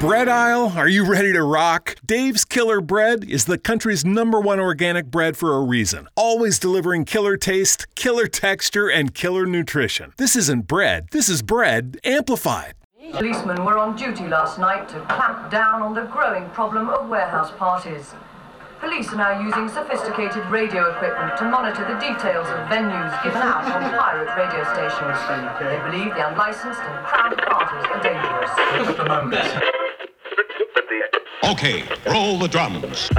Bread aisle, are you ready to rock? Dave's Killer Bread is the country's number one organic bread for a reason. Always delivering killer taste, killer texture, and killer nutrition. This isn't bread, this is bread amplified. Policemen were on duty last night to clamp down on the growing problem of warehouse parties. Police are now using sophisticated radio equipment to monitor the details of venues given out on pirate radio stations. They believe the unlicensed and crowded parties are dangerous. Okay, roll the drums.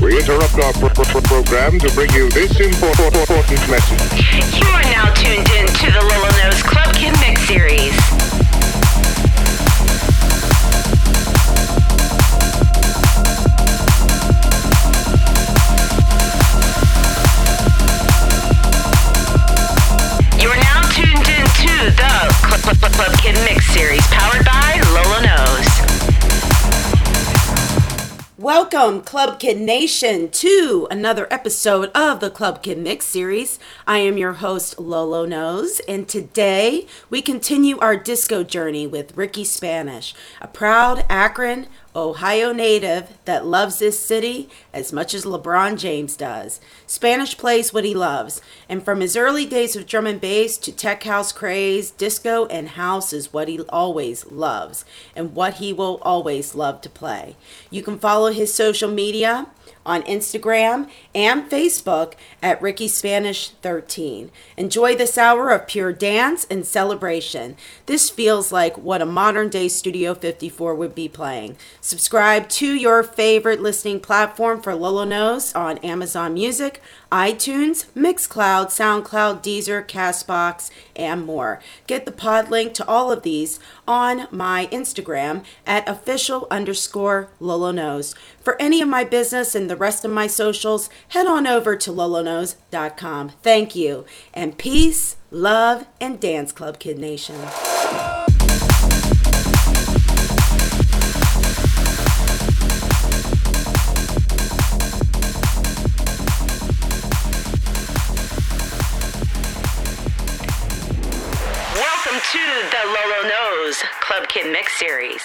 We interrupt our pro- pro- pro- program to bring you this important, important message. You are now tuned in to the Lolo Knows Club Kid Mix Series. Club, Kid Mix Series, powered by. Welcome, Club Kid Nation, to another episode of the Club Kid Mix series. I am your host, Lolo Knows, and today we continue our disco journey with Ricky Spanish, a proud Akron, Ohio native that loves this city as much as LeBron James does. Spanish plays what he loves, and from his early days of drum and bass to tech house craze, disco and house is what he always loves and what he will always love to play. You can follow his social media on Instagram and Facebook at Ricky Spanish 13. Enjoy this hour of pure dance and celebration. This feels like what a modern day Studio 54 would be playing. Subscribe to your favorite listening platform for Lolo Knows on Amazon Music, iTunes, Mixcloud, SoundCloud, Deezer, Castbox, and more. Get the pod link to all of these on my Instagram at official underscore Lolo Knows. For any of my business and the rest of my socials, head on over to loloknows.com. Thank you, and peace, love, and dance club, Kid Nation. Welcome to the Lolo Knows Club Kid Mix Series.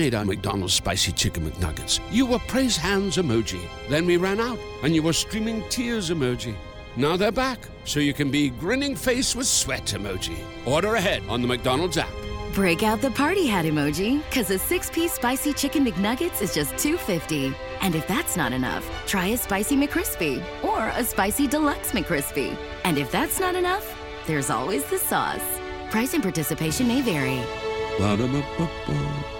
Made our McDonald's spicy chicken McNuggets, you were praise hands emoji. Then we ran out, and you were streaming tears emoji. Now they're back, so you can be grinning face with sweat emoji. Order ahead on the McDonald's app. Break out the party hat emoji, because a six piece spicy chicken McNuggets is just $2.50. And if that's not enough, try a spicy McCrispy or a spicy deluxe McCrispy. And if that's not enough, there's always the sauce. Price and participation may vary. Ba-da-ba-ba-ba.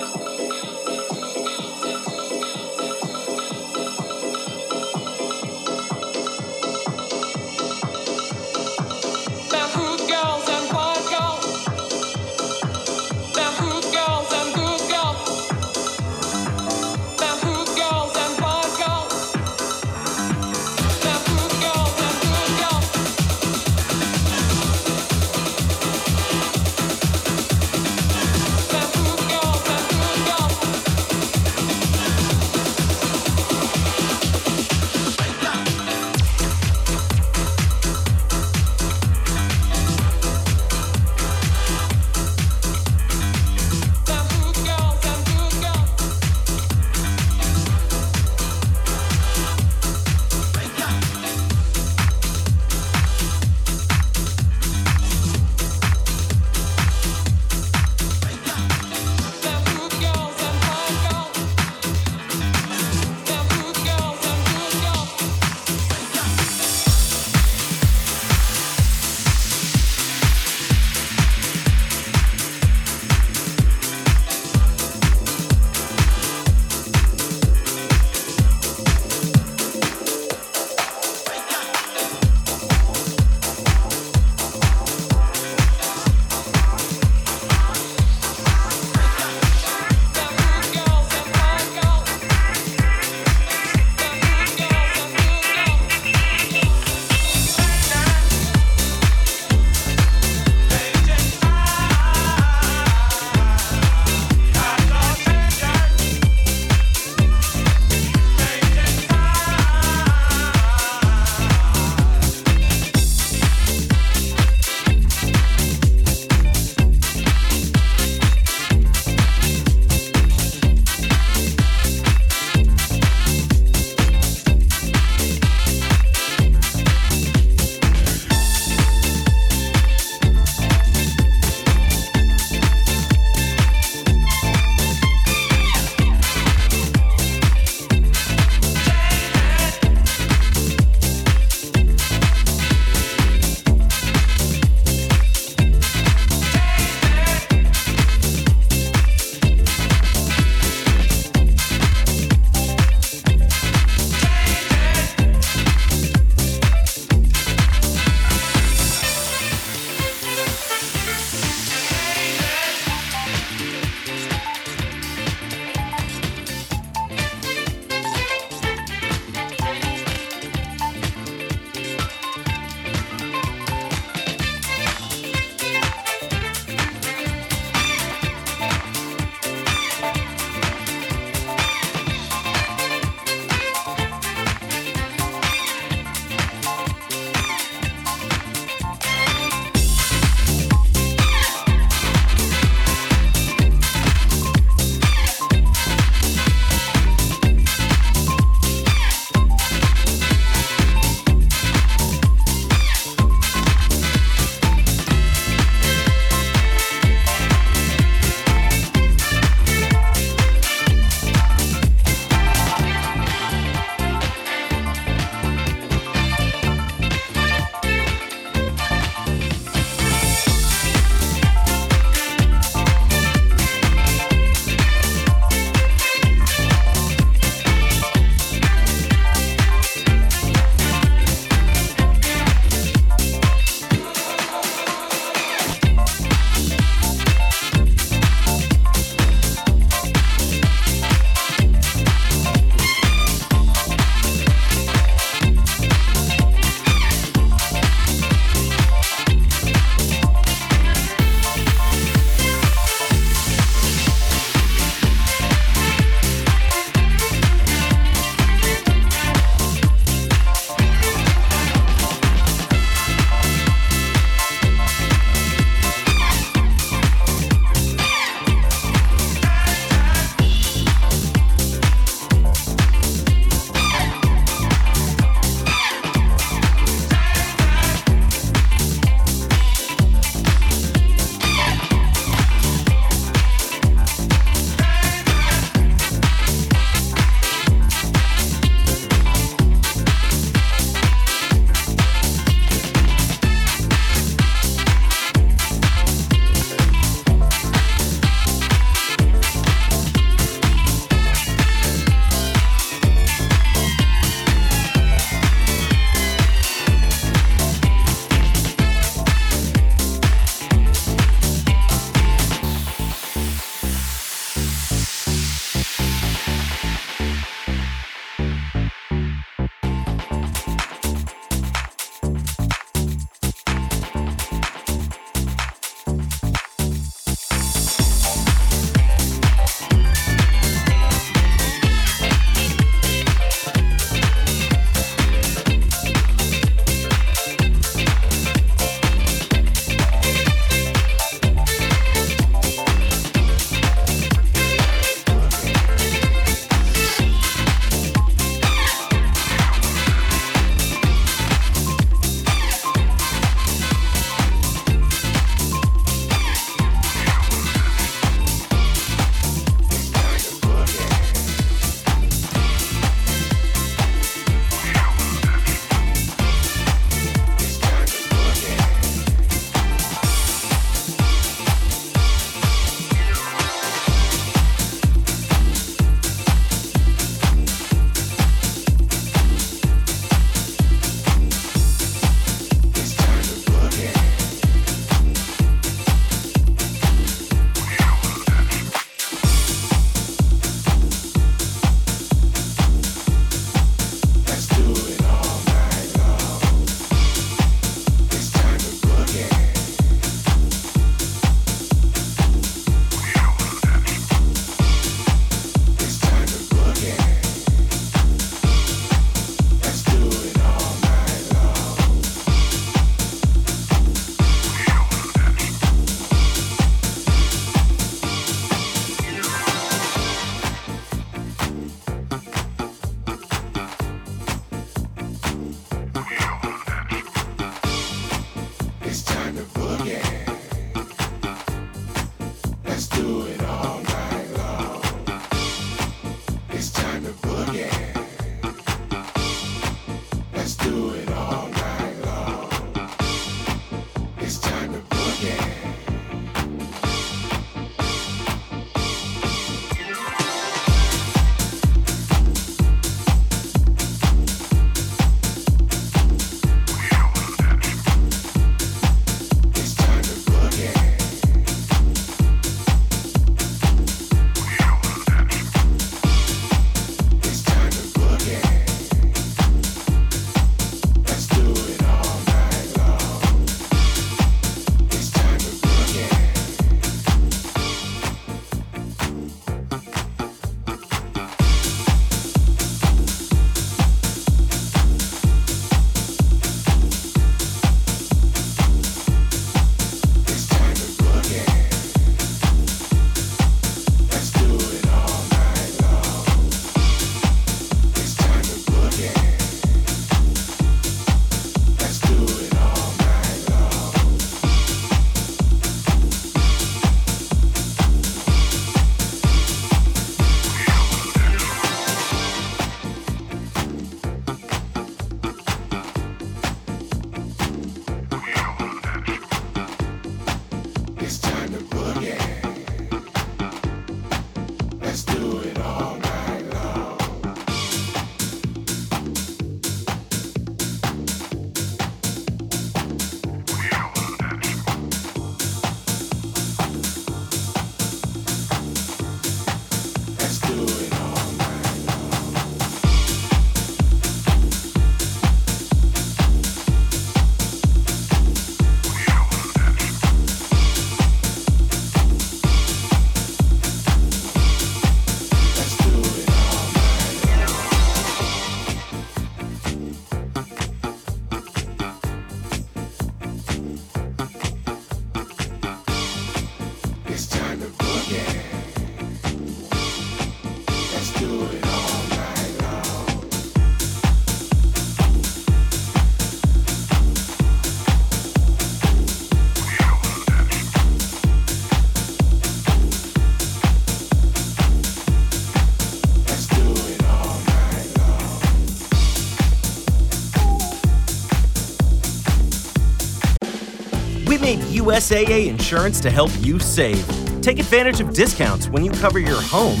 USAA insurance to help you save. Take advantage of discounts when you cover your home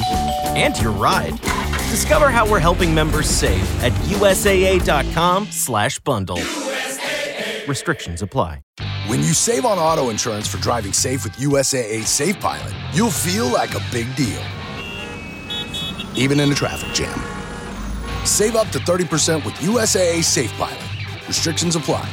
and your ride. Discover how we're helping members save at usaa.com/bundle. USAA. Restrictions apply. When you save on auto insurance for driving safe with USAA Safe Pilot, you'll feel like a big deal. Even in a traffic jam. Save up to 30% with USAA Safe Pilot. Restrictions apply.